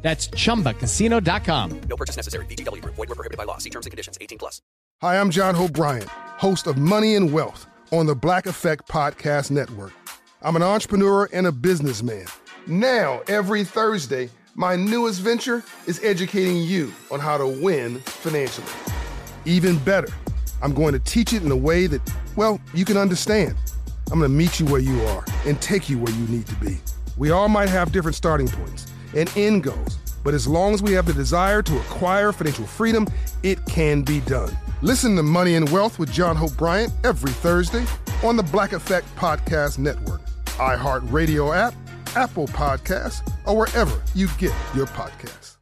That's chumbacasino.com. No purchase necessary. VGW Group. Void were prohibited by law. See terms and conditions. 18 plus. Hi, I'm John Hope Bryant, host of Money and Wealth on the Black Effect Podcast Network. I'm an entrepreneur and a businessman. Now, every Thursday, my newest venture is educating you on how to win financially. Even better, I'm going to teach it in a way that, well, you can understand. I'm going to meet you where you are and take you where you need to be. We all might have different starting points and end goals, but as long as we have the desire to acquire financial freedom, it can be done. Listen to Money and Wealth with John Hope Bryant every Thursday on the Black Effect Podcast Network, iHeartRadio app, Apple Podcasts, or wherever you get your podcasts.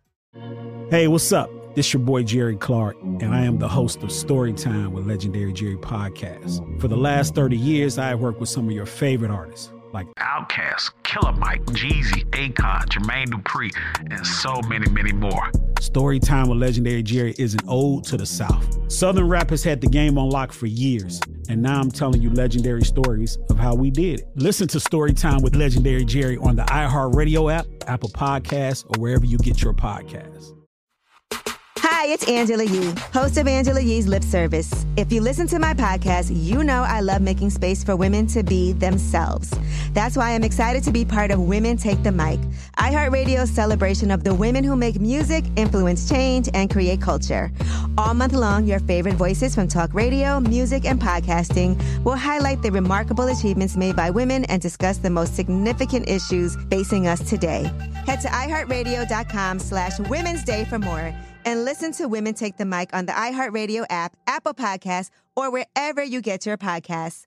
Hey, what's up? This your boy Jerry Clark, and I am the host of Storytime with Legendary Jerry Podcast. For the last 30 years, I have worked with some of your favorite artists like Outkast, Killer Mike, Jeezy, Akon, Jermaine Dupri, and so many, many more. Storytime with Legendary Jerry is an ode to the South. Southern rap has had the game on lock for years, and now I'm telling you legendary stories of how we did it. Listen to Storytime with Legendary Jerry on the iHeartRadio app, Apple Podcasts, or wherever you get your podcasts. Hi, it's Angela Yee, host of Angela Yee's Lip Service. If you listen to my podcast, you know I love making space for women to be themselves. That's why I'm excited to be part of Women Take the Mic, iHeartRadio's celebration of the women who make music, influence change, and create culture. All month long, your favorite voices from talk radio, music, and podcasting will highlight the remarkable achievements made by women and discuss the most significant issues facing us today. Head to iHeartRadio.com slash Women's Day for more and listen to Women Take the Mic on the iHeartRadio app, Apple Podcasts, or wherever you get your podcasts.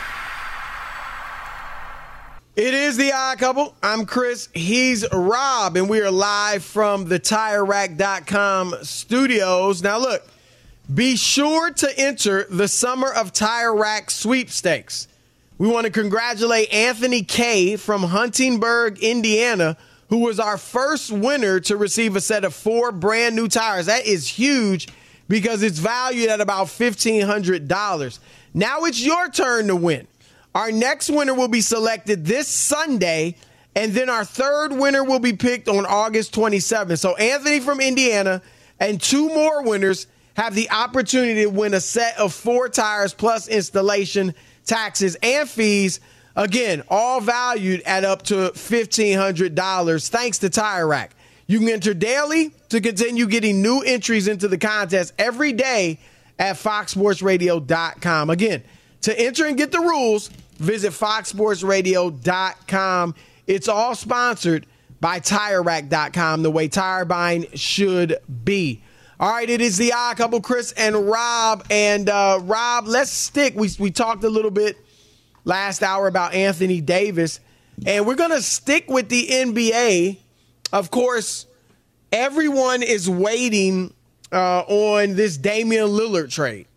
It is the odd couple. I'm Chris. He's Rob, and we are live from the TireRack.com studios. Now, look, be sure to enter the Summer of Tire Rack sweepstakes. We want to congratulate Anthony Kay from Huntingburg, Indiana, who was our first winner to receive a set of four brand new tires. That is huge because it's valued at about $1,500. Now it's your turn to win. Our next winner will be selected this Sunday, and then our third winner will be picked on August 27th. So, Anthony from Indiana and two more winners have the opportunity to win a set of four tires plus installation, taxes, and fees. Again, all valued at up to $1,500 thanks to Tire Rack. You can enter daily to continue getting new entries into the contest every day at foxsportsradio.com. Again, to enter and get the rules, visit foxsportsradio.com. It's all sponsored by TireRack.com, the way tire buying should be. All right, it is the odd couple, Chris and Rob. And uh, Rob, let's stick. We, we talked a little bit last hour about Anthony Davis, and we're going to stick with the NBA. Of course, everyone is waiting uh, on this Damian Lillard trade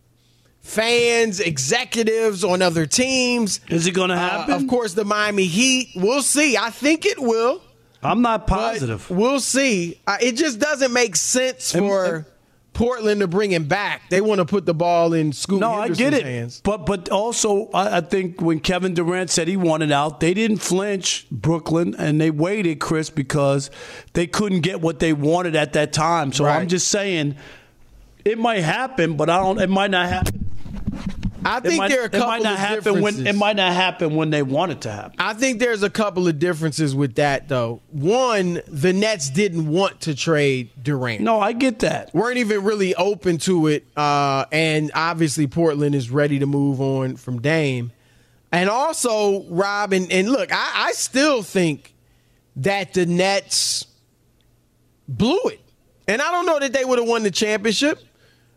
fans, executives on other teams. Is it going to happen? Uh, of course, the Miami Heat. We'll see. I think it will. I'm not positive. We'll see. Uh, it just doesn't make sense for and, Portland to bring him back. They want to put the ball in Scoot No, Henderson's I get it. Hands. But but also, I, I think when Kevin Durant said he wanted out, they didn't flinch, Brooklyn, and they waited, Chris, because they couldn't get what they wanted at that time. So Right. I'm just saying, it might happen, but I don't. It might not happen. I think might, there are a couple it might not of happen when differences. it might not happen when they want it to happen. I think there's a couple of differences with that, though. One, the Nets didn't want to trade Durant. No, I get that. weren't even really open to it. Uh, and obviously, Portland is ready to move on from Dame. And also, Rob, and, and look, I, I still think that the Nets blew it. And I don't know that they would have won the championship.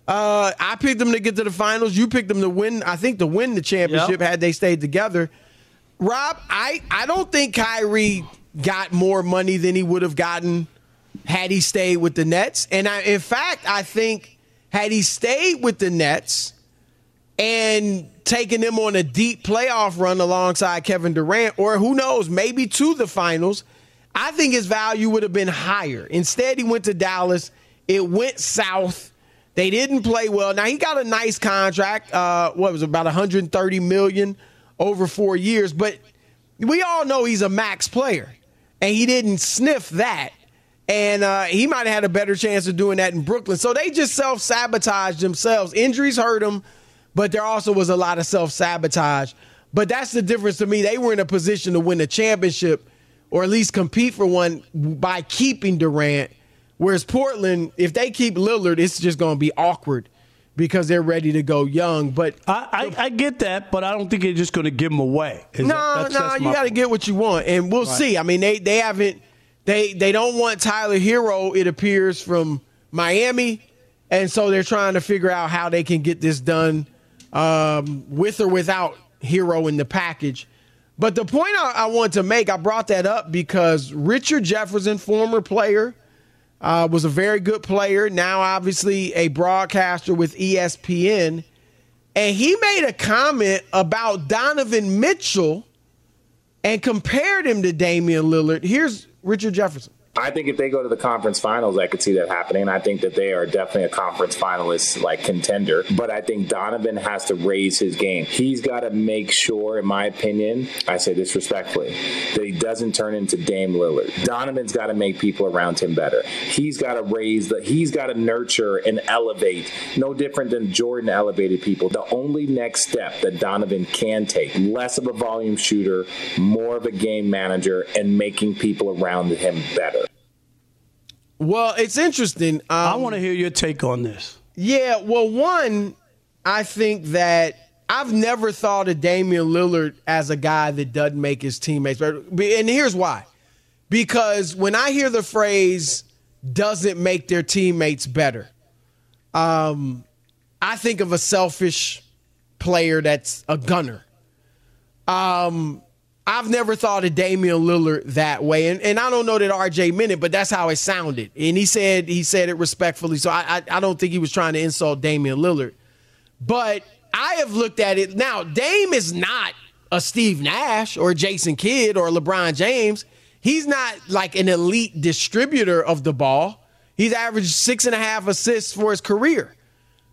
Uh, I picked them to get to the finals. You picked them to win, I think, to win the championship Yep. had they stayed together. Rob, I, I don't think Kyrie got more money than he would have gotten had he stayed with the Nets. And I, in fact, I think had he stayed with the Nets and taken them on a deep playoff run alongside Kevin Durant, or who knows, maybe to the finals, I think his value would have been higher. Instead, he went to Dallas. It went south. They didn't play well. Now he got a nice contract. Uh, what was it, about 130 million over four years, but we all know he's a max player, and he didn't sniff that. And uh, he might have had a better chance of doing that in Brooklyn. So they just self sabotaged themselves. Injuries hurt them, but there also was a lot of self sabotage. But that's the difference to me. They were in a position to win a championship or at least compete for one by keeping Durant. Whereas Portland, if they keep Lillard, it's just going to be awkward because they're ready to go young. But I, I, I get that, but I don't think they're just going to give them away. Is no, that- that's- no, that's you got to get what you want, and we'll see. I mean, they they haven't they they don't want Tyler Herro. It appears from Miami, and so they're trying to figure out how they can get this done um, with or without Herro in the package. But the point I, I want to make, I brought that up because Richard Jefferson, former player, uh, was a very good player. Now, obviously, a broadcaster with ESPN. And he made a comment about Donovan Mitchell and compared him to Damian Lillard. Here's Richard Jefferson. I think if they go to the conference finals, I could see that happening. I think that they are definitely a conference finalist, like contender. But I think Donovan has to raise his game. He's got to make sure, in my opinion, I say this respectfully, that he doesn't turn into Dame Lillard. Donovan's got to make people around him better. He's got to raise the. He's got to nurture and elevate. No different than Jordan elevated people. The only next step that Donovan can take, less of a volume shooter, more of a game manager, and making people around him better. Well, it's interesting. Um, I want to hear your take on this. Yeah, well, one, I think that I've never thought of Damian Lillard as a guy that doesn't make his teammates better. And here's why. Because when I hear the phrase doesn't make their teammates better, um, I think of a selfish player that's a gunner. Um, I've never thought of Damian Lillard that way, and, and I don't know that RJ meant it, but that's how it sounded. And he said he said it respectfully, so I, I I don't think he was trying to insult Damian Lillard. But I have looked at it now. Dame is not a Steve Nash or Jason Kidd or LeBron James. He's not like an elite distributor of the ball. He's averaged six and a half assists for his career,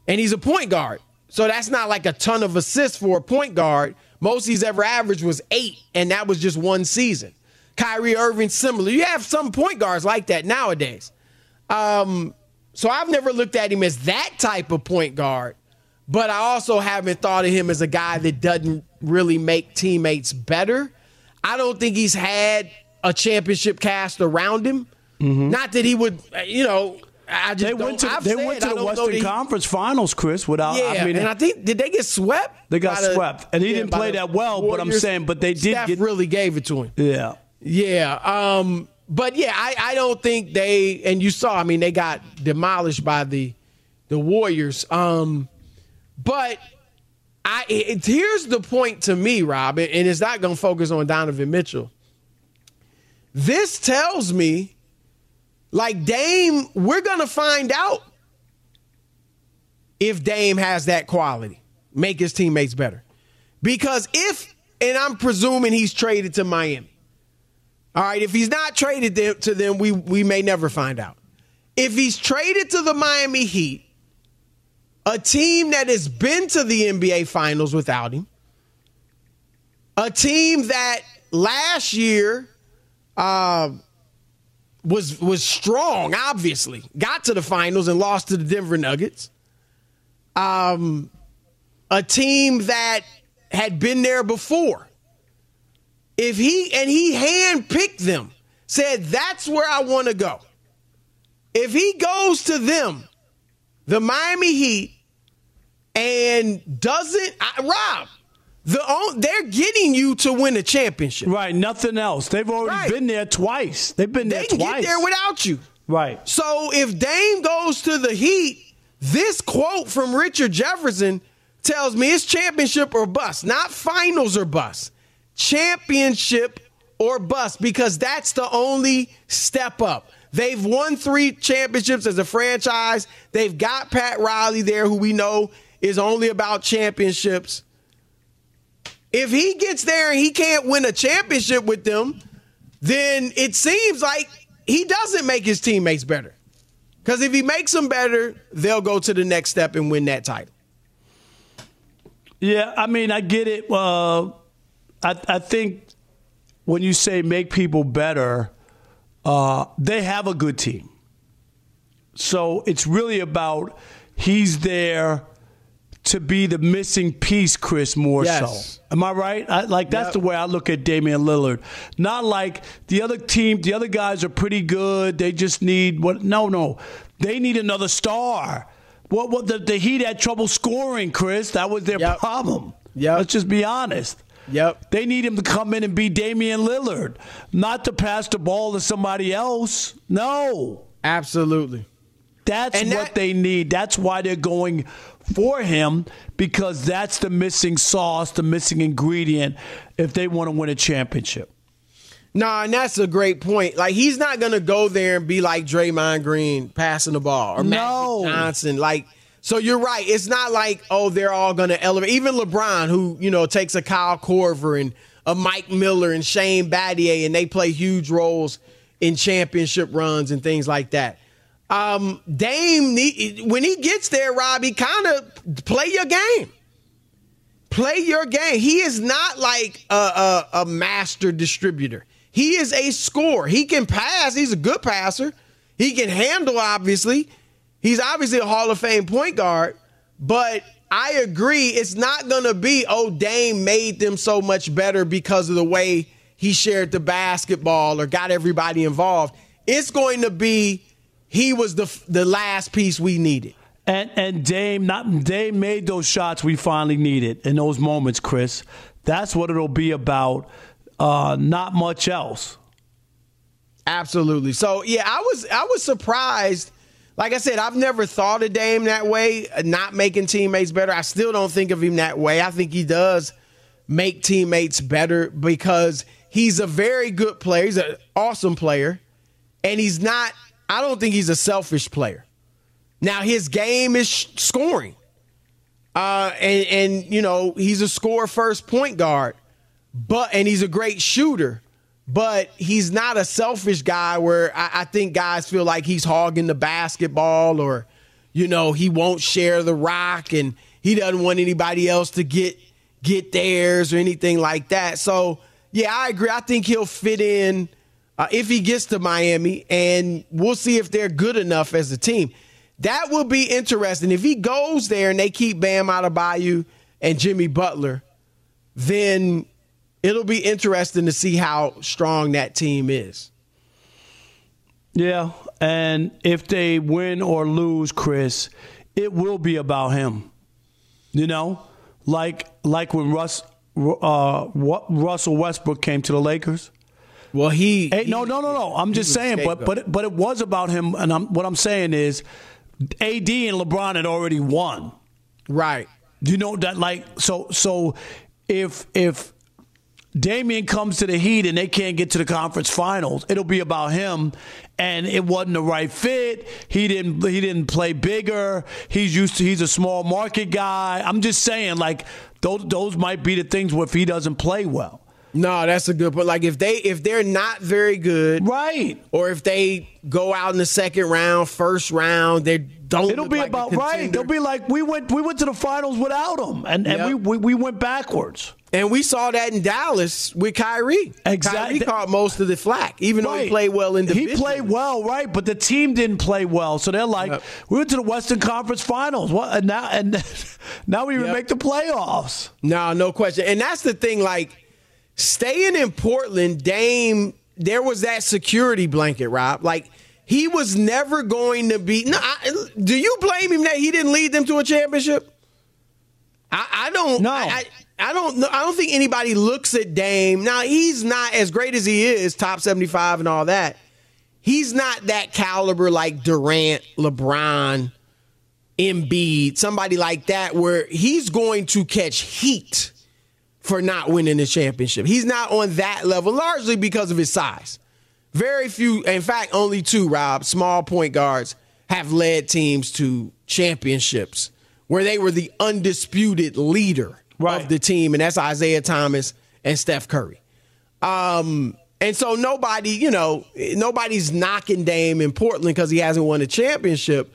and he's a point guard. So that's not like a ton of assists for a point guard. Most he's ever averaged was eight, and that was just one season. Kyrie Irving, similar. You have some point guards like that nowadays. Um, so I've never looked at him as that type of point guard, but I also haven't thought of him as a guy that doesn't really make teammates better. I don't think he's had a championship cast around him. Not that he would, you know. I just They went to I've they said went to the Western Conference Finals, Chris. Without Yeah, I mean, and I think did they get swept? They got by the- swept. And he didn't play that well, but I'm saying- but they did get- really gave it to him. yeah. Yeah. Um, but yeah, I, I don't think they and you saw, I mean, they got demolished by the the Warriors. Um, but I it, here's the point to me, Rob, and it's not gonna focus on Donovan Mitchell. This tells me like Dame, we're gonna find out if Dame has that quality, make his teammates better. Because if, and I'm presuming he's traded to Miami. All right, if he's not traded to them, we we may never find out. If he's traded to the Miami Heat, a team that has been to the NBA Finals without him, a team that last year uh, was was strong, obviously, got to the finals and lost to the Denver Nuggets. Um, a team that had been there before. If he and he handpicked them, said that's where I want to go. If he goes to them, the Miami Heat, and doesn't I, Rob, the they're getting you to win a championship. Right, nothing else. They've already right. been there twice. They've been there they twice. Get there without you. Right. So if Dame goes to the Heat, this quote from Richard Jefferson tells me it's championship or bust, not finals or bust. Championship or bust because that's the only step up. They've won three championships as a franchise. They've got Pat Riley there, who we know is only about championships. If he gets there and he can't win a championship with them, then it seems like he doesn't make his teammates better. Because if he makes them better, they'll go to the next step and win that title. Yeah, I mean, I get it. Uh, I, I think when you say make people better, uh, they have a good team. So it's really about he's there to be the missing piece, Chris, more yes. so. Am I right? I, like that's yep. the way I look at Damian Lillard. Not like the other team, the other guys are pretty good. They just need what? No, no, they need another star. What? What? The, the Heat had trouble scoring, Chris. That was their yep. problem. Yeah. Let's just be honest. Yep. They need him to come in and be Damian Lillard, not to pass the ball to somebody else. No. Absolutely. That's and what that, they need. That's why they're going for him because that's the missing sauce, the missing ingredient if they want to win a championship. Nah, and that's a great point. Like he's not gonna go there and be like Draymond Green passing the ball or no. Magic Johnson. Like, so you're right. It's not like oh they're all gonna elevate. Even LeBron, who you know takes a Kyle Korver and a Mike Miller and Shane Battier, and they play huge roles in championship runs and things like that. Um, Dame, when he gets there, Robbie, kind of play your game. Play your game. He is not like a, a, a master distributor. He is a scorer. He can pass. He's a good passer. He can handle, obviously. He's obviously a Hall of Fame point guard, but I agree. It's not going to be, oh, Dame made them so much better because of the way he shared the basketball or got everybody involved. It's going to be he was the the last piece we needed. And and Dame not Dame made those shots we finally needed in those moments, Chris. That's what it'll be about. Uh, not much else. Absolutely. So yeah, I was I was surprised. Like I said, I've never thought of Dame that way, not making teammates better. I still don't think of him that way. I think he does make teammates better because he's a very good player. He's an awesome player, and he's not I don't think he's a selfish player. Now his game is scoring, uh, and and you know he's a score first point guard, but and he's a great shooter, but he's not a selfish guy where I, I think guys feel like he's hogging the basketball or, you know, he won't share the rock and he doesn't want anybody else to get get theirs or anything like that. So yeah, I agree. I think he'll fit in uh, if he gets to Miami, and we'll see if they're good enough as a team. That will be interesting. If he goes there and they keep Bam Adebayo and Jimmy Butler, then it'll be interesting to see how strong that team is. Yeah, and if they win or lose, Chris, it will be about him. You know, like like when Russ uh, Russell Westbrook came to the Lakers. Well, he, hey, no, no, no, no. I'm just saying, but but but it was about him, and I'm, what I'm saying is, AD and LeBron had already won. Right. You know that, like, so so if if Damian comes to the Heat and they can't get to the conference finals, it'll be about him. And it wasn't the right fit. He didn't he didn't play bigger. He's used to he's a small market guy. I'm just saying, like those those might be the things where if he doesn't play well. No, that's a good point. Like if they if they're not very good, right, or if they go out in the second round, first round, they don't. It'll be like about right. They'll be like we went we went to the finals without them, and and Yep. we, we we went backwards. And we saw that in Dallas with Kyrie. Exactly. Kyrie caught most of the flack, even though he played well individually. He played well, right? But the team didn't play well, so they're like, we went to the Western Conference Finals. What? And now and now we even make the playoffs. No, no question. And that's the thing. Like staying in Portland, Dame, there was that security blanket, Rob. Like he was never going to be. No, I, do you blame him that he didn't lead them to a championship? I, I don't. No. I, I, I don't know. I don't think anybody looks at Dame. Now he's not as great as he is, top seventy-five and all that. He's not that caliber like Durant, LeBron, Embiid, somebody like that, where he's going to catch heat for not winning the championship. He's not on that level, largely because of his size. Very few, in fact, only two, Rob, small point guards have led teams to championships where they were the undisputed leader of the team, and that's Isaiah Thomas and Steph Curry. Um, and so nobody, you know, nobody's knocking Dame in Portland because he hasn't won a championship.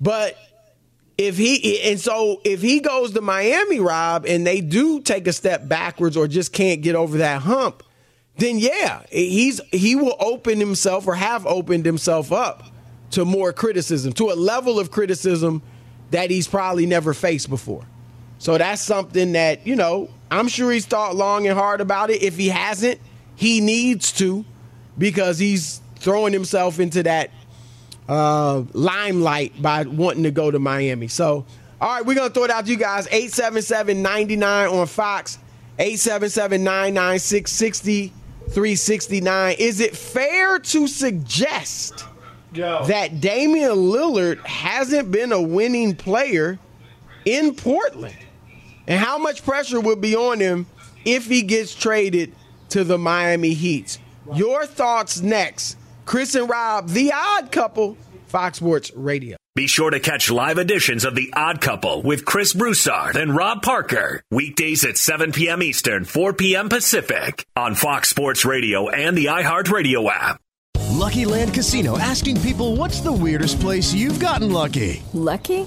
But if he and so if he goes to Miami, Rob, and they do take a step backwards or just can't get over that hump, then yeah, he's he will open himself or have opened himself up to more criticism, to a level of criticism that he's probably never faced before. So that's something that, you know, I'm sure he's thought long and hard about it. If he hasn't, he needs to because he's throwing himself into that uh, limelight by wanting to go to Miami. So, all right, we're going to throw it out to you guys. 877 99 on Fox, 877 996 6369. Is it fair to suggest that Damian Lillard hasn't been a winning player in Portland? And how much pressure would be on him if he gets traded to the Miami Heat? Your thoughts next. Chris and Rob, the odd couple, Fox Sports Radio. Be sure to catch live editions of The Odd Couple with Chris Broussard and Rob Parker. Weekdays at 7 p.m. Eastern, 4 p.m. Pacific on Fox Sports Radio and the iHeartRadio app. Lucky Land Casino asking people what's the weirdest place you've gotten lucky? Lucky?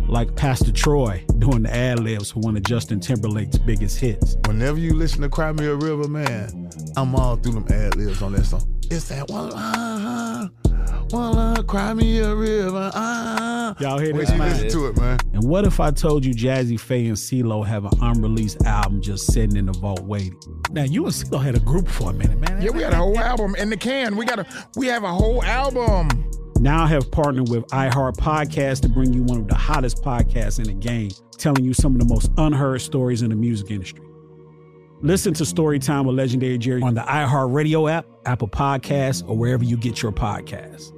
Like Pastor Troy doing the ad libs for one of Justin Timberlake's biggest hits. Whenever you listen to Cry Me a River, man, I'm all through them ad libs on that song. It's that one, uh, one, uh, Cry Me a River, uh. Y'all hear this? till you listen to it, man. And what if I told you Jazze Pha and CeeLo have an unreleased album just sitting in the vault waiting? Now you and CeeLo had a group for a minute, man. Yeah, we had a whole album in the can. We got a, we have a whole album. Now I have partnered with iHeart Podcast to bring you one of the hottest podcasts in the game, telling you some of the most unheard stories in the music industry. Listen to Storytime with Legendary Jerry on the iHeart Radio app, Apple Podcasts, or wherever you get your podcasts.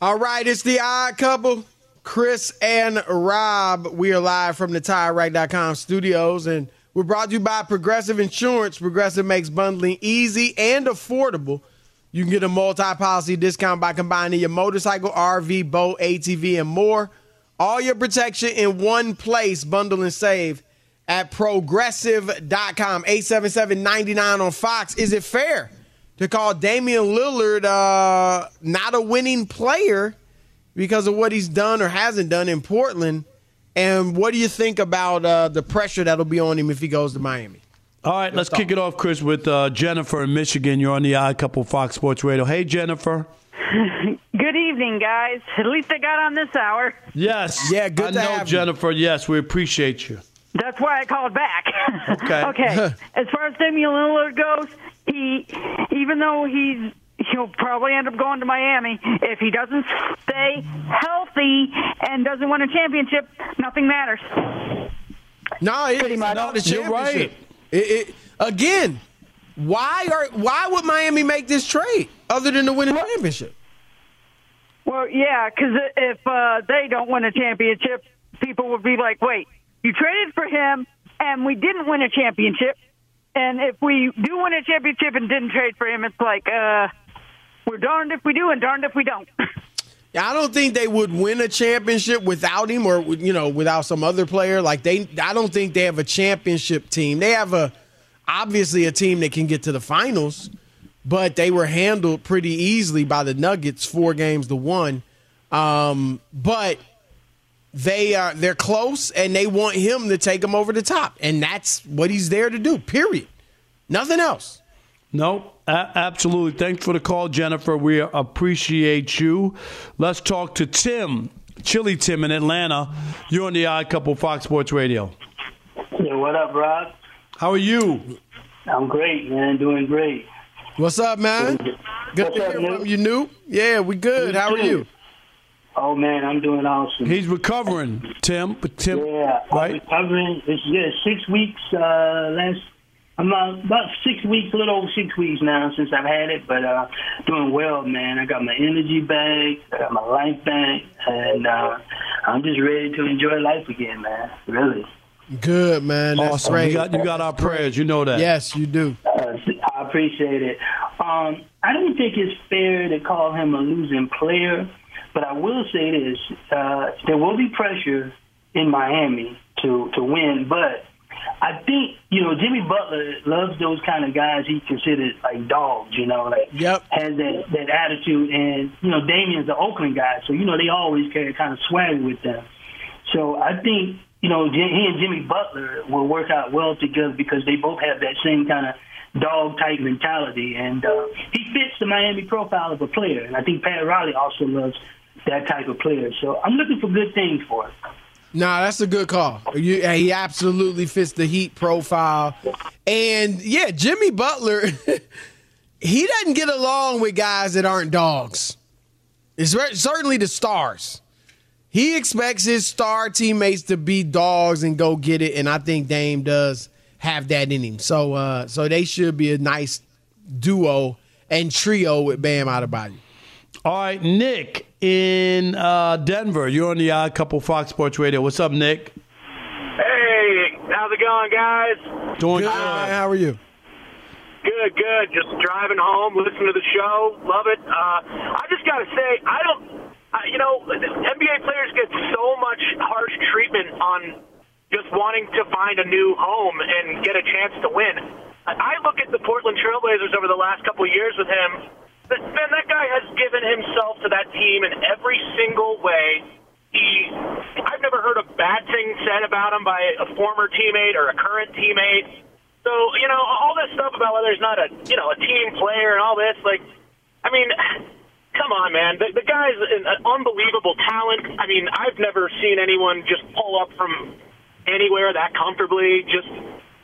All right, it's the odd couple, Chris and Rob. We are live from the TireRack.com studios, and we're brought to you by Progressive Insurance. Progressive makes bundling easy and affordable. You can get a multi-policy discount by combining your motorcycle, RV, boat, ATV, and more. All your protection in one place. Bundle and save at progressive.com. 877-99 on Fox. Is it fair to call Damian Lillard uh, not a winning player because of what he's done or hasn't done in Portland? And what do you think about uh, the pressure that'll be on him if he goes to Miami? All right, let's kick it off, Chris, with uh, Jennifer in Michigan. You're on the Odd Couple Fox Sports Radio. Hey, Jennifer. Good evening, guys. At least I got on this hour. Yes. Yeah, good I to know, have you. Jennifer. Yes, we appreciate you. That's why I called back. Okay. okay. As far as Damian Lillard goes, he, even though he's he'll probably end up going to Miami. If he doesn't stay healthy and doesn't win a championship, nothing matters. No, it's not the You're right. It, it, again, why are why would Miami make this trade other than to win a championship? Well, yeah, because if uh, they don't win a championship, people will be like, "Wait, you traded for him, and we didn't win a championship." And if we do win a championship and didn't trade for him, it's like, uh, we're darned if we do and darned if we don't. I don't think they would win a championship without him, or you know, without some other player. Like they, I don't think they have a championship team. They have a obviously a team that can get to the finals, but they were handled pretty easily by the Nuggets, four games to one. Um, but they are they're close, and they want him to take them over the top, and that's what he's there to do. Period. Nothing else. No, a- absolutely. Thanks for the call, Jennifer. We appreciate you. Let's talk to Tim, Chili Tim in Atlanta. You're on the Odd Couple Fox Sports Radio. Yeah, what up, Rob? How are you? I'm great, man. Doing great. What's up, man? Good What's to hear you, New. Yeah, we good. How are you? Oh man, I'm doing awesome. He's recovering, Tim. But Tim, yeah, I'm recovering. It's yeah, six weeks. Uh, last, I'm uh, about six weeks, a little over six weeks now since I've had it, but uh, doing well, man. I got my energy back, I got my life back, and uh, I'm just ready to enjoy life again, man. Really. Good, man. That's Awesome. great. You got you got our prayers. You know that. Yes, you do. Uh, I appreciate it. Um, I don't think it's fair to call him a losing player, but I will say this: uh, there will be pressure in Miami to to win, but I think you know Jimmy Butler loves those kind of guys he considers like dogs. You know, like yep. has that that attitude, and you know Damian's the Oakland guy, so you know they always carry kind of swag with them. So I think you know he and Jimmy Butler will work out well together because they both have that same kind of dog type mentality, and uh, he fits the Miami profile of a player. And I think Pat Riley also loves that type of player. So I'm looking for good things for him. Nah, that's a good call. You, he absolutely fits the Heat profile. And yeah, Jimmy Butler, he doesn't get along with guys that aren't dogs. It's certainly the stars. He expects his star teammates to be dogs and go get it, and I think Dame does have that in him. So uh, so they should be a nice duo and trio with Bam out of Adebayo. All right, Nick in uh, Denver. You're on the Odd Couple Fox Sports Radio. What's up, Nick? Hey, how's it going, guys? Doing good. How are you? Good, good. Just driving home, listening to the show. Love it. Uh, I just got to say, I don't, uh, you know, NBA players get so much harsh treatment on just wanting to find a new home and get a chance to win. I look at the Portland Trailblazers over the last couple of years with him. Man, that guy has given himself to that team in every single way. He, I've never heard a bad thing said about him by a former teammate or a current teammate. So, you know, all this stuff about whether he's not a, you know, a team player and all this, like, I mean, come on, man. The, the guy's an, unbelievable talent. I mean, I've never seen anyone just pull up from anywhere that comfortably. Just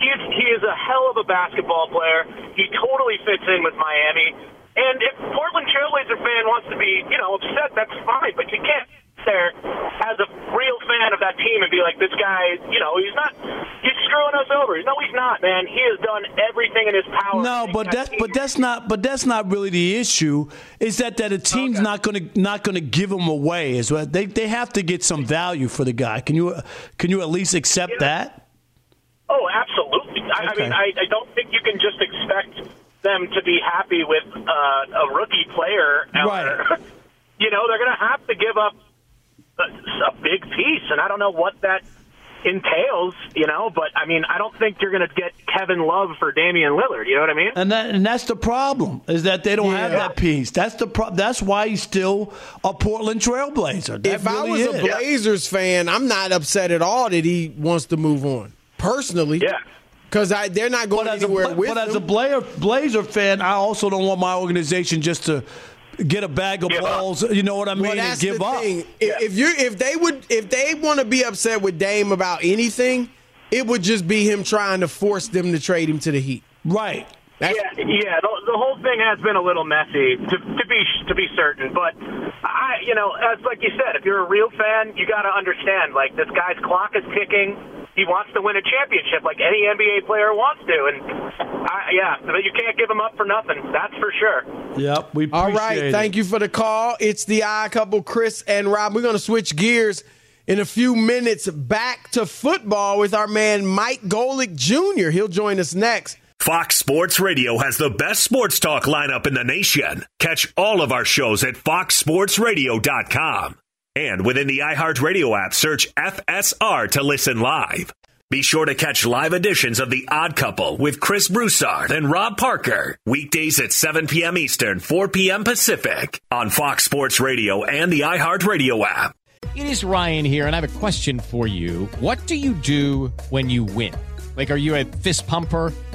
he is, he is a hell of a basketball player. He totally fits in with Miami. And if Portland Trailblazer fan wants to be, you know, upset, that's fine. But you can't there as a real fan of that team and be like, this guy, you know, he's not, he's screwing us over. No, he's not, man. He has done everything in his power. No, but that, that but that's not, but that's not really the issue. Is that that a team's not going to not to give him away? Is what they they have to get some value for the guy. Can you can you at least accept that? Oh, absolutely. I, I mean, I, I don't think you can just expect them to be happy with uh, a rookie player. Right. you know, they're going to have to give up a, a big piece, and I don't know what that entails. You know, but I mean, I don't think you're going to get Kevin Love for Damian Lillard. You know what I mean? And that and that's the problem is that they don't have that piece. That's the pro- that's why he's still a Portland Trailblazer. That if I was is. a Blazers fan, I'm not upset at all that he wants to move on. Personally, yeah, because they're not going But as a, anywhere Bla- with but as a Blazer, Blazer fan, I also don't want my organization just to get a bag of balls. You know what I mean? Well, and give up. thing. If, if you if they would if they want to be upset with Dame about anything, it would just be him trying to force them to trade him to the Heat. Right. yeah, yeah. The, the whole thing has been a little messy, to, to be to be certain. But I, you know, as like you said, if you're a real fan, you got to understand. Like this guy's clock is ticking. He wants to win a championship, like any NBA player wants to. And I, yeah, but you can't give him up for nothing. That's for sure. Yep. We All right, appreciate it. thank you for the call. It's the odd couple, Chris and Rob. We're going to switch gears in a few minutes back to football with our man Mike Golic Jr. He'll join us next. Fox Sports Radio has the best sports talk lineup in the nation. Catch all of our shows at foxsportsradio.com. And within the iHeartRadio app, search FSR to listen live. Be sure to catch live editions of The Odd Couple with Chris Broussard and Rob Parker. Weekdays at 7 p.m. Eastern, 4 p.m. Pacific on Fox Sports Radio and the iHeartRadio app. It is Ryan here, and I have a question for you. What do you do when you win? Like, are you a fist pumper?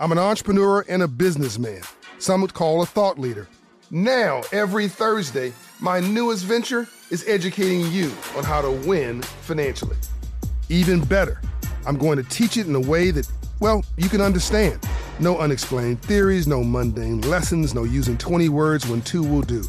I'm an entrepreneur and a businessman. Some would call a thought leader. Now, every Thursday, my newest venture is educating you on how to win financially. Even better, I'm going to teach it in a way that, well, you can understand. No unexplained theories, no mundane lessons, no using 20 words when two will do.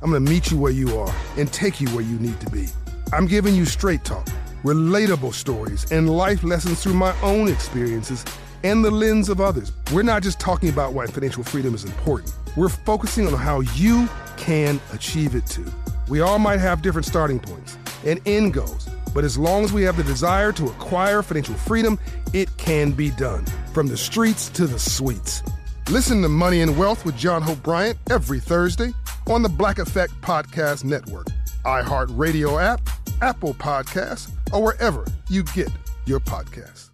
I'm going to meet you where you are and take you where you need to be. I'm giving you straight talk, relatable stories, and life lessons through my own experiences and the lens of others. We're not just talking about why financial freedom is important, we're focusing on how you can achieve it too. We all might have different starting points and end goals, but as long as we have the desire to acquire financial freedom, it can be done. From the streets to the suites. Listen to Money and Wealth with John Hope Bryant every Thursday on the Black Effect Podcast Network, iHeartRadio app, Apple Podcasts, or wherever you get your podcasts.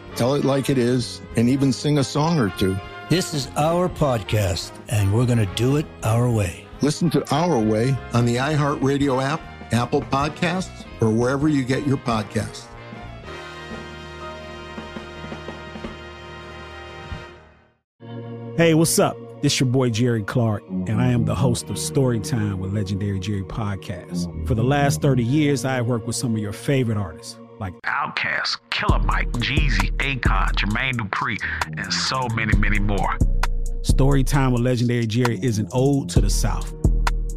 tell it like it is, and even sing a song or two. This is our podcast, and we're going to do it our way. Listen to Our Way on the iHeartRadio app, Apple Podcasts, or wherever you get your podcasts. Hey, what's up? This your boy Jerry Clark, and I am the host of Storytime with Legendary Jerry Podcast. For the last 30 years, I have worked with some of your favorite artists, like Outkast, Killer Mike, Jeezy, Akon, Jermaine Dupri, and so many, many more. Storytime with Legendary Jerry is an ode to the South.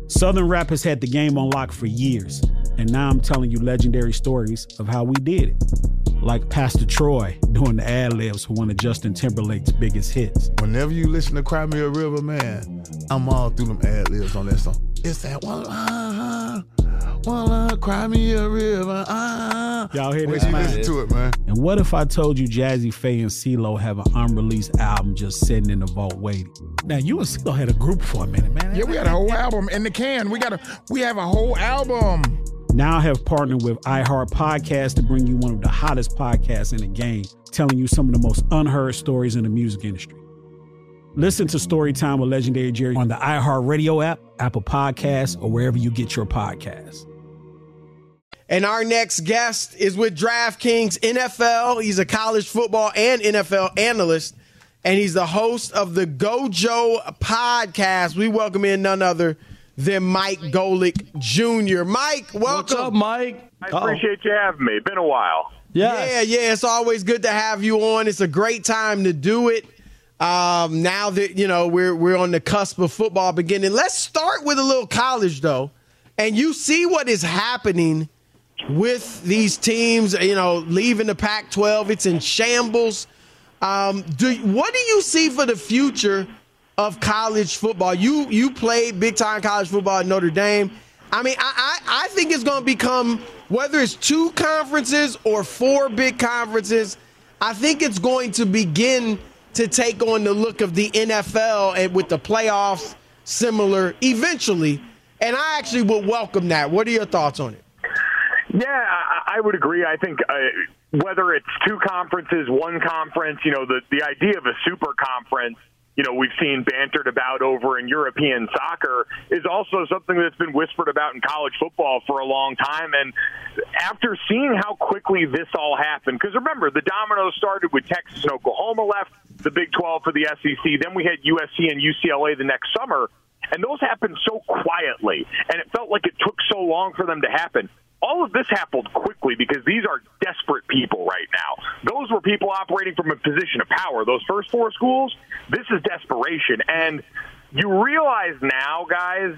Southern rap has had the game on lock for years, and now I'm telling you legendary stories of how we did it. Like Pastor Troy doing the ad libs for one of Justin Timberlake's biggest hits. Whenever you listen to Cry Me a River, man, I'm all through them ad libs on that song. It's that one, uh, one, uh, Cry Me a River, uh. Y'all hear When this, you listen to it, man. And what if I told you Jazze Pha and CeeLo have an unreleased album just sitting in the vault waiting? Now, you and CeeLo had a group for a minute, man. Yeah, we had a whole album in the can. We got a, we have a whole album. Now I have partnered with iHeart Podcast to bring you one of the hottest podcasts in the game, telling you some of the most unheard stories in the music industry. Listen to Storytime with Legendary Jerry on the iHeart Radio app, Apple Podcasts, or wherever you get your podcasts. And our next guest is with DraftKings NFL. He's a college football and NFL analyst, and he's the host of the Gojo podcast. We welcome in none other than Mike Golic Jr. Mike, welcome. What's up, Mike? I appreciate you having me. Been a while. Yeah, yeah. It's always good to have you on. It's a great time to do it. Um, now that you know we're we're on the cusp of football beginning. Let's start with a little college though, and you see what is happening with these teams. You know, leaving the Pac-12, it's in shambles. Um, do what do you see for the future of college football? You you played big time college football at Notre Dame. I mean, I, I, I think it's going to become whether it's two conferences or four big conferences. I think it's going to begin to take on the look of the NFL and with the playoffs similar eventually. And I actually would welcome that. What are your thoughts on it? Yeah, I, I would agree. I think uh, whether it's two conferences, one conference, you know, the the idea of a super conference, you know, we've seen bantered about over in European soccer is also something that's been whispered about in college football for a long time. And after seeing how quickly this all happened, because remember, the dominoes started with Texas and Oklahoma left the Big 12 for the SEC. Then we had USC and UCLA the next summer. And those happened so quietly, and it felt like it took so long for them to happen all of this happened quickly because these are desperate people right now. Those were people operating from a position of power. Those first four schools, this is desperation. And you realize now, guys,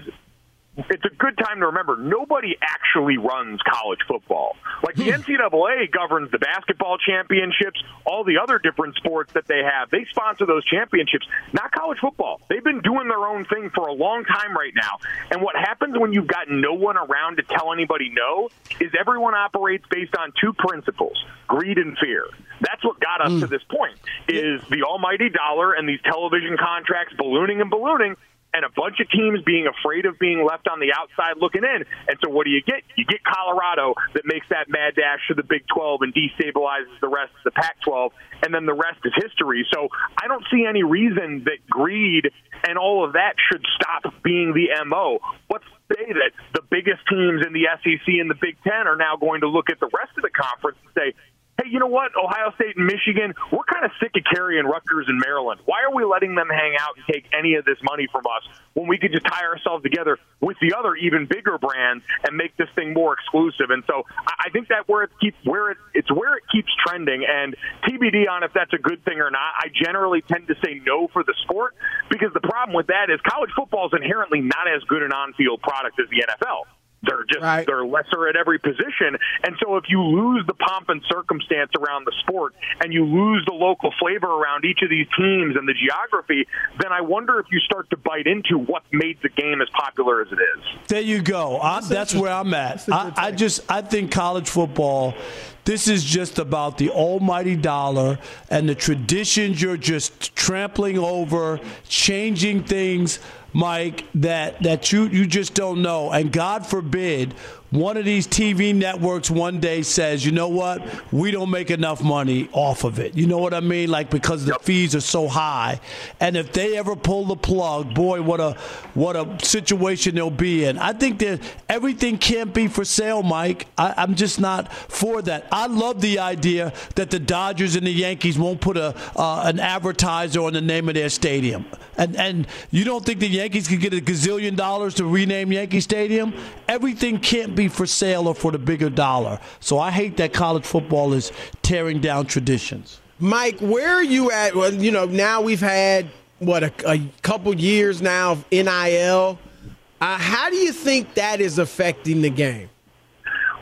it's a good time to remember nobody actually runs college football. Like the hmm. NCAA governs the basketball championships, all the other different sports that they have. They sponsor those championships, not college football. They've been doing their own thing for a long time right now. And what happens when you've got no one around to tell anybody no is everyone operates based on two principles greed and fear. That's what got us hmm. to this point is the almighty dollar and these television contracts ballooning and ballooning and a bunch of teams being afraid of being left on the outside looking in. And so what do you get? You get Colorado that makes that mad dash to the Big 12 and destabilizes the rest of the Pac 12, and then the rest is history. So I don't see any reason that greed and all of that should stop being the MO. Let's say that the biggest teams in the SEC and the Big Ten are now going to look at the rest of the conference and say, hey, you know what? Ohio State and Michigan, we're kind of sick of carrying Rutgers and Maryland. Why are we letting them hang out and take any of this money from us when we could just tie ourselves together with the other even bigger brands and make this thing more exclusive? And so I think that where it keeps where it it's where it keeps trending. And TBD on if that's a good thing or not. I generally tend to say no for the sport because the problem with that is college football is inherently not as good an on-field product as the NFL. They're just right. they're lesser at every position, and so if you lose the pomp and circumstance around the sport, and you lose the local flavor around each of these teams and the geography, then I wonder if you start to bite into what made the game as popular as it is. There you go. I, that's, that's where I'm at. I, I just I think college football this is just about the almighty dollar and the traditions you're just trampling over, changing things Mike, that that you you just don't know. And God forbid one of these TV networks one day says, you know what, we don't make enough money off of it. You know what I mean? Like because the fees are so high, and if they ever pull the plug, boy, what a what a situation they'll be in. I think that everything can't be for sale, Mike. I, I'm just not for that. I love the idea that the Dodgers and the Yankees won't put a uh, an advertiser on the name of their stadium, and and you don't think the Yankees could get a gazillion dollars to rename Yankee Stadium? Everything can't be for sale or for the bigger dollar. So I hate that college football is tearing down traditions. Mike, where are you at? Well, you know, now we've had what a, a couple years now of NIL. Uh, how do you think that is affecting the game?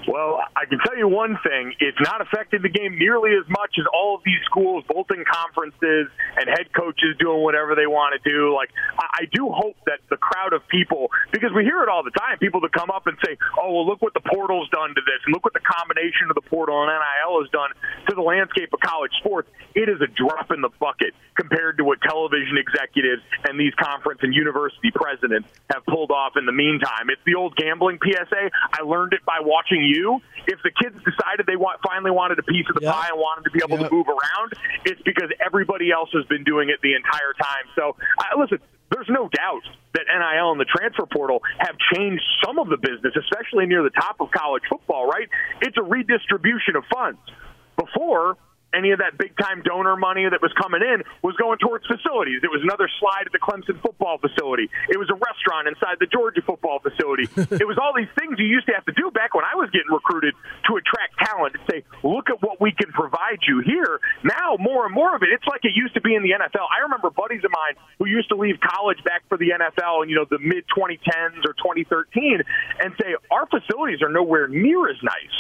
Well, I can tell you one thing. It's not affected the game nearly as much as all of these schools, both in conferences and head coaches doing whatever they want to do. Like, I do hope that the crowd of people, because we hear it all the time, people that come up and say, oh, well, look what the portal's done to this, and look what the combination of the portal and NIL has done to the landscape of college sports. It is a drop in the bucket compared to what television executives and these conference and university presidents have pulled off in the meantime. It's the old gambling PSA. I learned it by watching you you. If the kids decided they want finally wanted a piece of the yep. pie and wanted to be able yep. to move around, it's because everybody else has been doing it the entire time. So, uh, listen, there's no doubt that NIL and the transfer portal have changed some of the business, especially near the top of college football, right? It's a redistribution of funds. Before, any of that big time donor money that was coming in was going towards facilities. It was another slide at the Clemson football facility. It was a restaurant inside the Georgia football facility. it was all these things you used to have to do back when I was getting recruited to attract talent and say, look at what we can provide you here. Now, more and more of it, it's like it used to be in the NFL. I remember buddies of mine who used to leave college back for the NFL in, you know, the mid 2010s or 2013 and say, our facilities are nowhere near as nice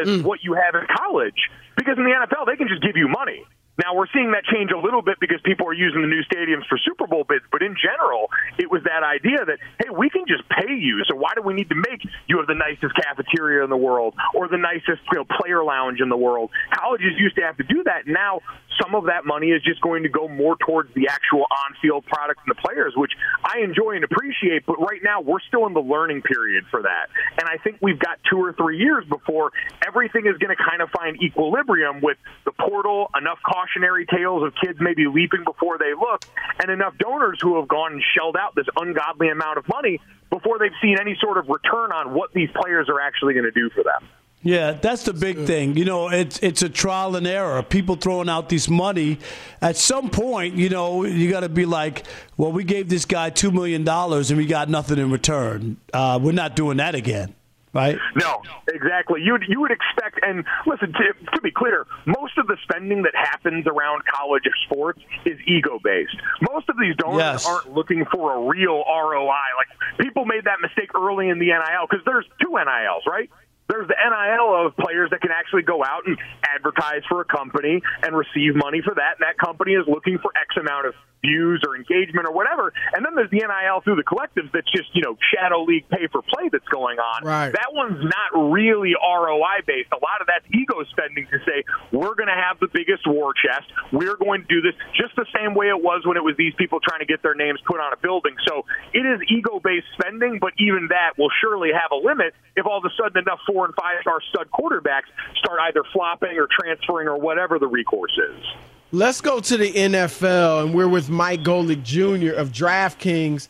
as mm. what you have in college. Because in the NFL, they can just give you money. Now we're seeing that change a little bit because people are using the new stadiums for Super Bowl bids, but in general, it was that idea that hey, we can just pay you. So why do we need to make you have the nicest cafeteria in the world or the nicest you know, player lounge in the world? Colleges used to have to do that. Now some of that money is just going to go more towards the actual on-field products and the players, which I enjoy and appreciate. But right now, we're still in the learning period for that, and I think we've got two or three years before everything is going to kind of find equilibrium with the portal, enough cautionary tales of kids maybe leaping before they look, and enough donors who have gone and shelled out this ungodly amount of money before they've seen any sort of return on what these players are actually going to do for them. Yeah, that's the big thing. You know, it's it's a trial and error. People throwing out this money. At some point, you know, you got to be like, well, we gave this guy two million dollars and we got nothing in return. Uh, we're not doing that again. Right? No, exactly. You you would expect, and listen to, to be clear, most of the spending that happens around college sports is ego based. Most of these donors yes. aren't looking for a real ROI. Like people made that mistake early in the NIL because there's two NILs, right? There's the NIL of players that can actually go out and advertise for a company and receive money for that. And that company is looking for X amount of views or engagement or whatever. And then there's the NIL through the collectives that's just, you know, shadow league pay for play that's going on. Right. That one's not really ROI based. A lot of that's ego spending to say, we're going to have the biggest war chest. We're going to do this just the same way it was when it was these people trying to get their names put on a building. So it is ego based spending, but even that will surely have a limit if all of a sudden enough four and five star stud quarterbacks start either flopping or transferring or whatever the recourse is. Let's go to the NFL, and we're with Mike Golic Jr. of DraftKings.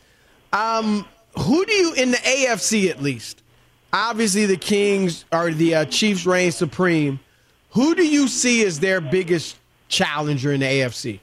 Um, who do you in the AFC at least? Obviously, the Kings are the uh, Chiefs reign supreme. Who do you see as their biggest challenger in the AFC?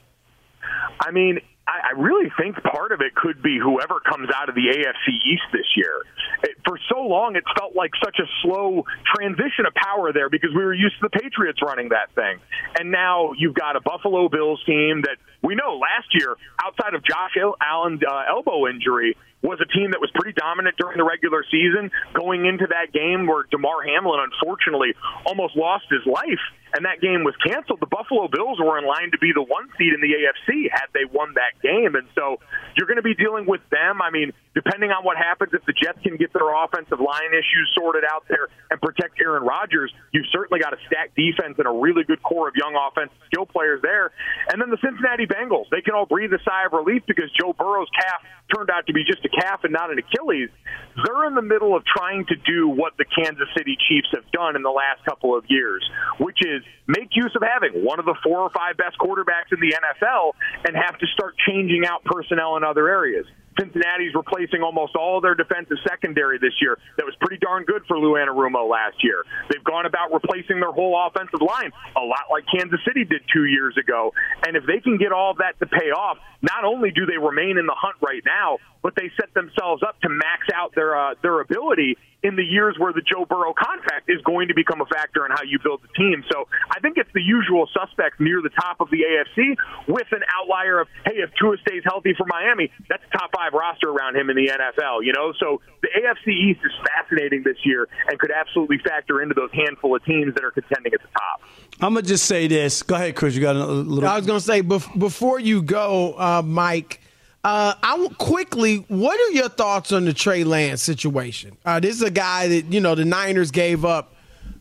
I mean, I, I really think part of it could be whoever comes out of the AFC East this year. It, for so long, it felt like such a slow transition of power there because we were used to the Patriots running that thing. And now you've got a Buffalo Bills team that we know last year, outside of Josh Allen's uh, elbow injury, was a team that was pretty dominant during the regular season. Going into that game where Damar Hamlin unfortunately almost lost his life and that game was canceled, the Buffalo Bills were in line to be the one seed in the AFC had they won that game. And so you're going to be dealing with them. I mean, depending on what happens, if the Jets can get their offensive line issues sorted out there and protect Aaron Rodgers, you've certainly got a stacked defense and a really good core of young offensive skill players there. And then the Cincinnati Bengals, they can all breathe a sigh of relief because Joe Burrow's calf turned out to be just a calf and not an Achilles. They're in the middle of trying to do what the Kansas City Chiefs have done in the last couple of years, which is make use of having one of the four or five best quarterbacks in the NFL and have to start changing out personnel in other areas. Cincinnati's replacing almost all their defensive secondary this year. That was pretty darn good for Lou Anarumo last year. They've gone about replacing their whole offensive line a lot like Kansas City did two years ago. And if they can get all that to pay off, not only do they remain in the hunt right now, but they set themselves up to max out their uh, their ability in the years where the Joe Burrow contract is going to become a factor in how you build the team. So I think it's the usual suspects near the top of the AFC with an outlier of, hey, if Tua stays healthy for Miami, that's top five roster around him in the NFL, you know? So the AFC East is fascinating this year and could absolutely factor into those handful of teams that are contending at the top. I'm going to just say this. Go ahead, Chris. You got a little. I was going to say, before you go, uh, Mike, uh, I quickly, what are your thoughts on the Trey Lance situation? Uh, this is a guy that you know the Niners gave up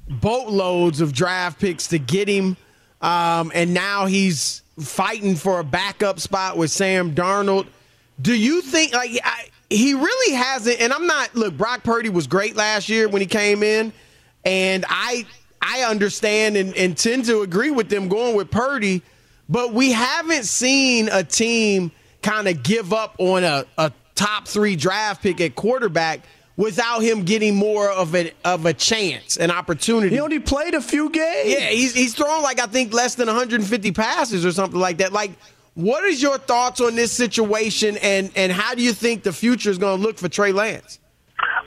boatloads of draft picks to get him, um, and now he's fighting for a backup spot with Sam Darnold. Do you think like I, he really hasn't? And I'm not. Look, Brock Purdy was great last year when he came in, and I I understand and, and tend to agree with them going with Purdy, but we haven't seen a team kind of give up on a, a top three draft pick at quarterback without him getting more of a of a chance, an opportunity. He only played a few games. Yeah, he's he's thrown like I think less than 150 passes or something like that. Like, what is your thoughts on this situation, and and how do you think the future is going to look for Trey Lance?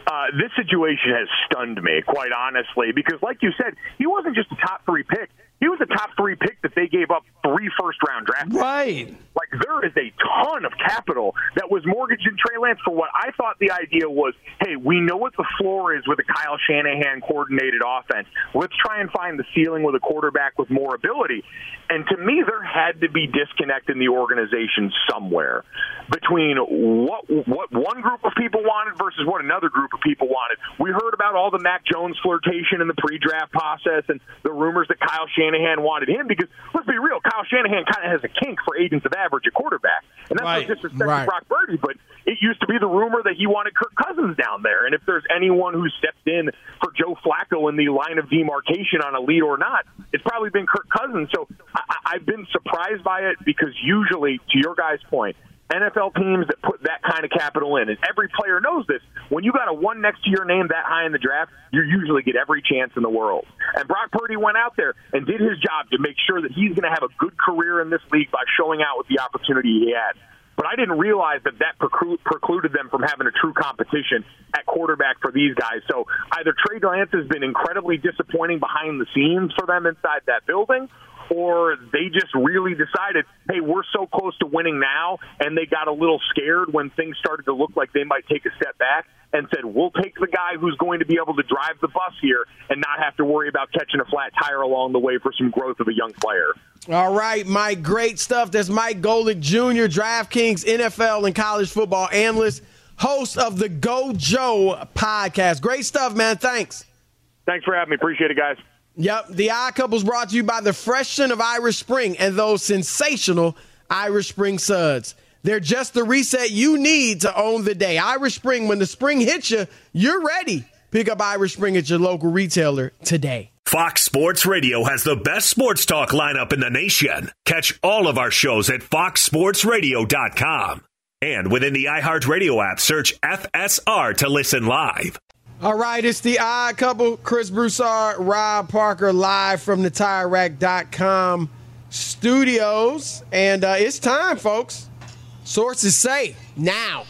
Uh, this situation has stunned me, quite honestly, because, like you said, he wasn't just a top three pick. He was a top three pick that they gave up three first round draft picks. Right. Like there is a ton of capital that was mortgaged in Trey Lance for what I thought the idea was. Hey, we know what the floor is with a Kyle Shanahan coordinated offense. Let's try and find the ceiling with a quarterback with more ability. And to me, there had to be disconnect in the organization somewhere between what what one group of people wanted versus what another group of people wanted. We heard about all the Mac Jones flirtation in the pre-draft process and the rumors that Kyle Shanahan wanted him because let's be real, Kyle Shanahan kind of has a kink for agents of average at quarterback, and that's right. no disrespect right. to Brock Purdy, but it used to be the rumor that he wanted Kirk Cousins down there. And if there's anyone who stepped in for Joe Flacco in the line of demarcation on a lead or not, it's probably been Kirk Cousins. So I, I've been surprised by it because usually, to your guy's point, NFL teams that put that kind of capital in, and every player knows this. When you got a one next to your name that high in the draft, you usually get every chance in the world. And Brock Purdy went out there and did his job to make sure that he's going to have a good career in this league by showing out with the opportunity he had. But I didn't realize that that precluded them from having a true competition at quarterback for these guys. So either Trey Lance has been incredibly disappointing behind the scenes for them inside that building, or they just really decided, hey, we're so close to winning now, and they got a little scared when things started to look like they might take a step back and said, we'll take the guy who's going to be able to drive the bus here and not have to worry about catching a flat tire along the way for some growth of a young player. All right, Mike, great stuff. That's Mike Golic Jr., DraftKings, NFL, and college football analyst, host of the Go Joe podcast. Great stuff, man. Thanks. Thanks for having me. Appreciate it, guys. Yep. The Odd Couples brought to you by the fresh scent of Irish Spring and those sensational Irish Spring suds. They're just the reset you need to own the day. Irish Spring, when the spring hits you, you're ready. Pick up Irish Spring at your local retailer today. Fox Sports Radio has the best sports talk lineup in the nation. Catch all of our shows at foxsportsradio.com. And within the iHeartRadio app, search FSR to listen live. All right, it's the odd couple. Chris Broussard, Rob Parker, live from the TireRack.com studios. And uh, it's time, folks. Sources say now.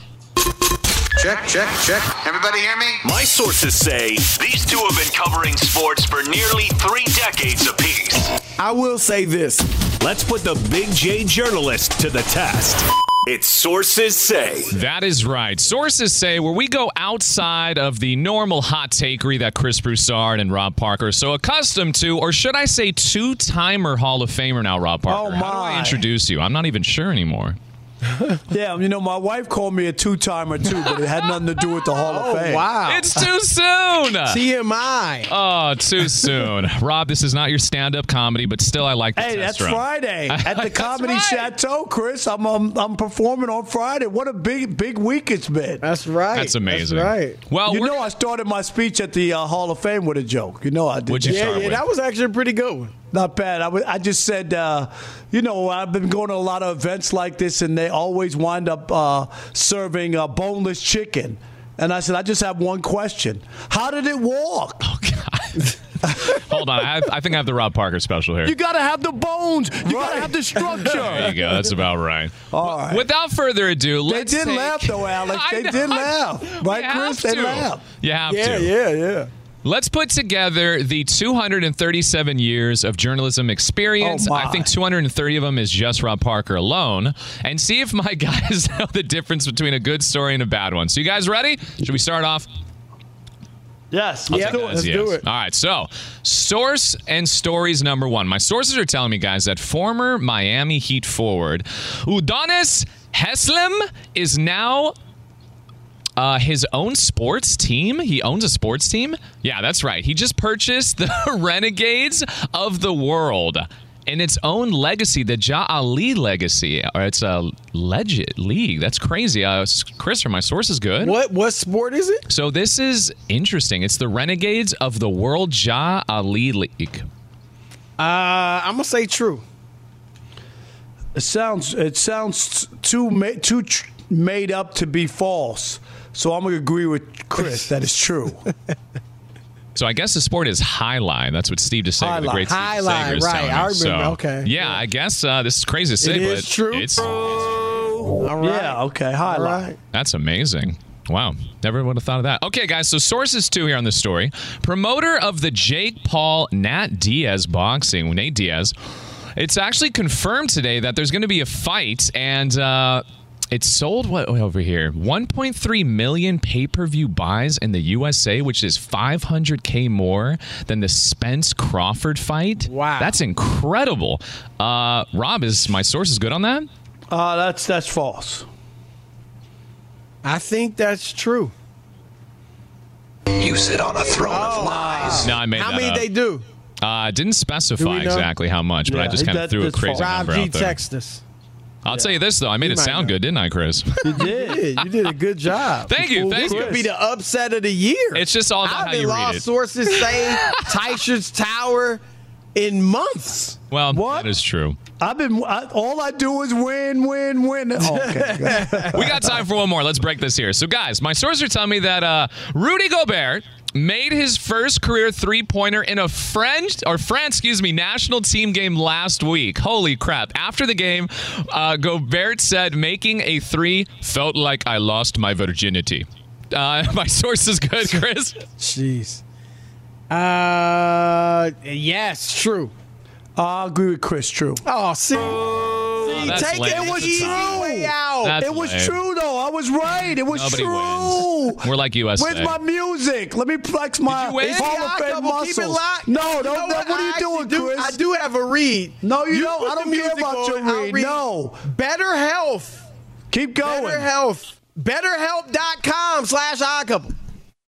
Check, check, check. Everybody hear me? My sources say these two have been covering sports for nearly three decades apiece. I will say this. Let's put the Big J journalist to the test. It's Sources Say. That is right. Sources say where we go outside of the normal hot takery that Chris Broussard and Rob Parker are so accustomed to, or should I say two timer Hall of Famer now, Rob Parker? Oh, How do I introduce you? I'm not even sure anymore. yeah, you know, my wife called me a two timer too, but it had nothing to do with the Hall Oh, of Fame. Wow, it's too soon. TMI. Oh, too soon. Rob, this is not your stand up comedy, but still, I like the Hey, test that's run. Friday at the Comedy right. Chateau, Chris. I'm, um, I'm performing on Friday. What a big big week it's been. That's right. That's amazing. Right. Well, you know, I started my speech at the uh, Hall of Fame with a joke. You know, I did. What'd you that. start Yeah, yeah, that was actually a pretty good one. Not bad. I, just said, uh, you know, I've been going to a lot of events like this, and they always wind up uh, serving uh, boneless chicken. And I said, I just have one question: How did it walk? Hold on. I, have, I think I have the Rob Parker special here. You got to have the bones. You got to have the structure. There you go. That's about right. All right. Without further ado, They did take- laugh though, Alex. I They did laugh, right, Chris? They laughed. You have Yeah, to. yeah, yeah. Let's put together the 237 years of journalism experience. Oh. I think 230 of them is just Rob Parker alone, and see if my guys know the difference between a good story and a bad one. So, you guys ready? Should we start off? Yes, I'll let's do it. Let's yes. do it. All right, so source and stories number one. My sources are telling me, guys, that former Miami Heat forward Udonis Haslem is now uh, his own sports team. He owns a sports team. Yeah, that's right. He just purchased the Renegades of the World. In its own legacy, the Jai Alai legacy, or it's a legit league. That's crazy. Uh, Chris, are my sources good? What what sport is it? So this is interesting. It's the Renegades of the World Jai Alai League. Uh, I'm gonna say true. It sounds it sounds too ma- too tr- made up to be false. So I'm gonna agree with Chris That is true. So I guess the sport is highline. That's what Steve DeSager, the Highline. great Steve Highline, DeSager, is right. I remember. So, Okay. Yeah, I guess uh, this is crazy to say, It but is true. it's All right. Yeah, okay, highlight. All right. That's amazing. Wow. Never would have thought of that. Okay, guys, so sources two here on this story. Promoter of the Jake Paul Nat Diaz boxing, Nate Diaz. It's actually confirmed today that there's going to be a fight, and uh, it's sold what over here 1.3 million pay-per-view buys in the USA, which is 500k more than the Spence Crawford fight. Wow. that's incredible. Uh, Rob, is my source is good on that? Uh, that's that's false. I think that's true. You sit on a throne of lies. No, I made How that many up. they do? Uh, didn't specify we exactly how much, but I just kind of threw a crazy false. Rob number G out there. text I'll tell you this though, I made You it sound know. good, didn't I, Chris? You did. You did a good job. thank you, thank This you. could be the upset of the year. It's just all about I how you read lost it. sources say Tysher's Tower in months. Well, What? that is true. I've been I, all I do is win, win, win. Oh, okay. We got time for one more. Let's break this here. So, guys, my sources are telling me that uh, Rudy Gobert made his first career three-pointer in a French or France, excuse me, national team game last week. Holy crap! After the game, uh, Gobert said, "Making a three felt like I lost my virginity." Uh, my source is good, Chris. Jeez. Uh, yes, true. I agree with Chris. True. Oh, see, see that's take lame. it It was was true. Way out. That's it was lame. true though. I was right. It was Nobody true. wins. We're like USA. Where's my music? Let me flex my you win? Hall of Fame come keep it muscles. locked. No, You don't. know what, what are you actually doing, do, Chris? I do have a read. No, you don't. I don't care about your read. read. No. Better Health. Keep going. Better Health. BetterHelp.com slash iCouple.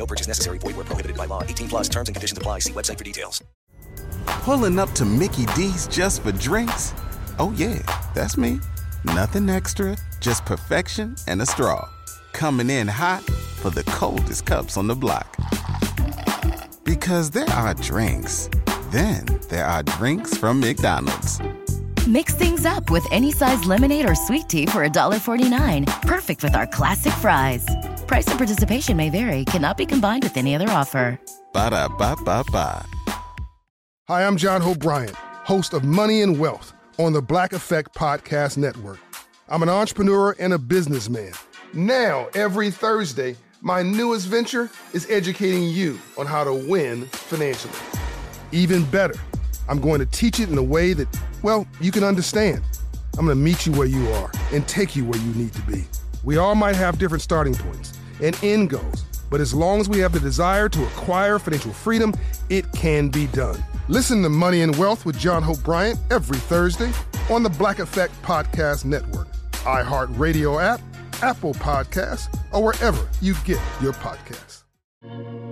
No purchase necessary. Void where prohibited by law. 18 plus terms and conditions apply. See website for details. Pulling up to Mickey D's just for drinks? Oh, yeah, that's me. Nothing extra, just perfection and a straw. Coming in hot for the coldest cups on the block. Because there are drinks, then there are drinks from McDonald's. Mix things up with any size lemonade or sweet tea for $1.49. Perfect with our classic fries. Price and participation may vary, cannot be combined with any other offer. Ba da ba ba ba. Hi, I'm John Hope Bryant, host of Money and Wealth on the Black Effect Podcast Network. I'm an entrepreneur and a businessman. Now, every Thursday, my newest venture is educating you on how to win financially. Even better, I'm going to teach it in a way that, well, you can understand. I'm going to meet you where you are and take you where you need to be. We all might have different starting points and end goals, but as long as we have the desire to acquire financial freedom, it can be done. Listen to Money and Wealth with John Hope Bryant every Thursday on the Black Effect Podcast Network, iHeartRadio app, Apple Podcasts, or wherever you get your podcasts.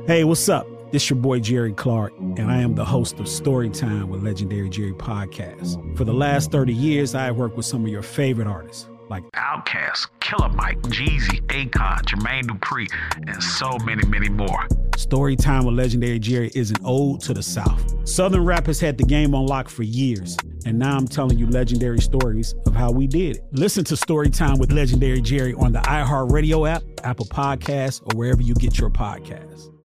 Hey, what's up? This your boy Jerry Clark, and I am the host of Storytime with Legendary Jerry Podcast. For the last 30 years, I have worked with some of your favorite artists like Outkast, Killer Mike, Jeezy, Akon, Jermaine Dupri, and so many, many more. Storytime with Legendary Jerry is an ode to the South. Southern rap has had the game on lock for years, and now I'm telling you legendary stories of how we did it. Listen to Storytime with Legendary Jerry on the iHeartRadio app, Apple Podcasts, or wherever you get your podcasts.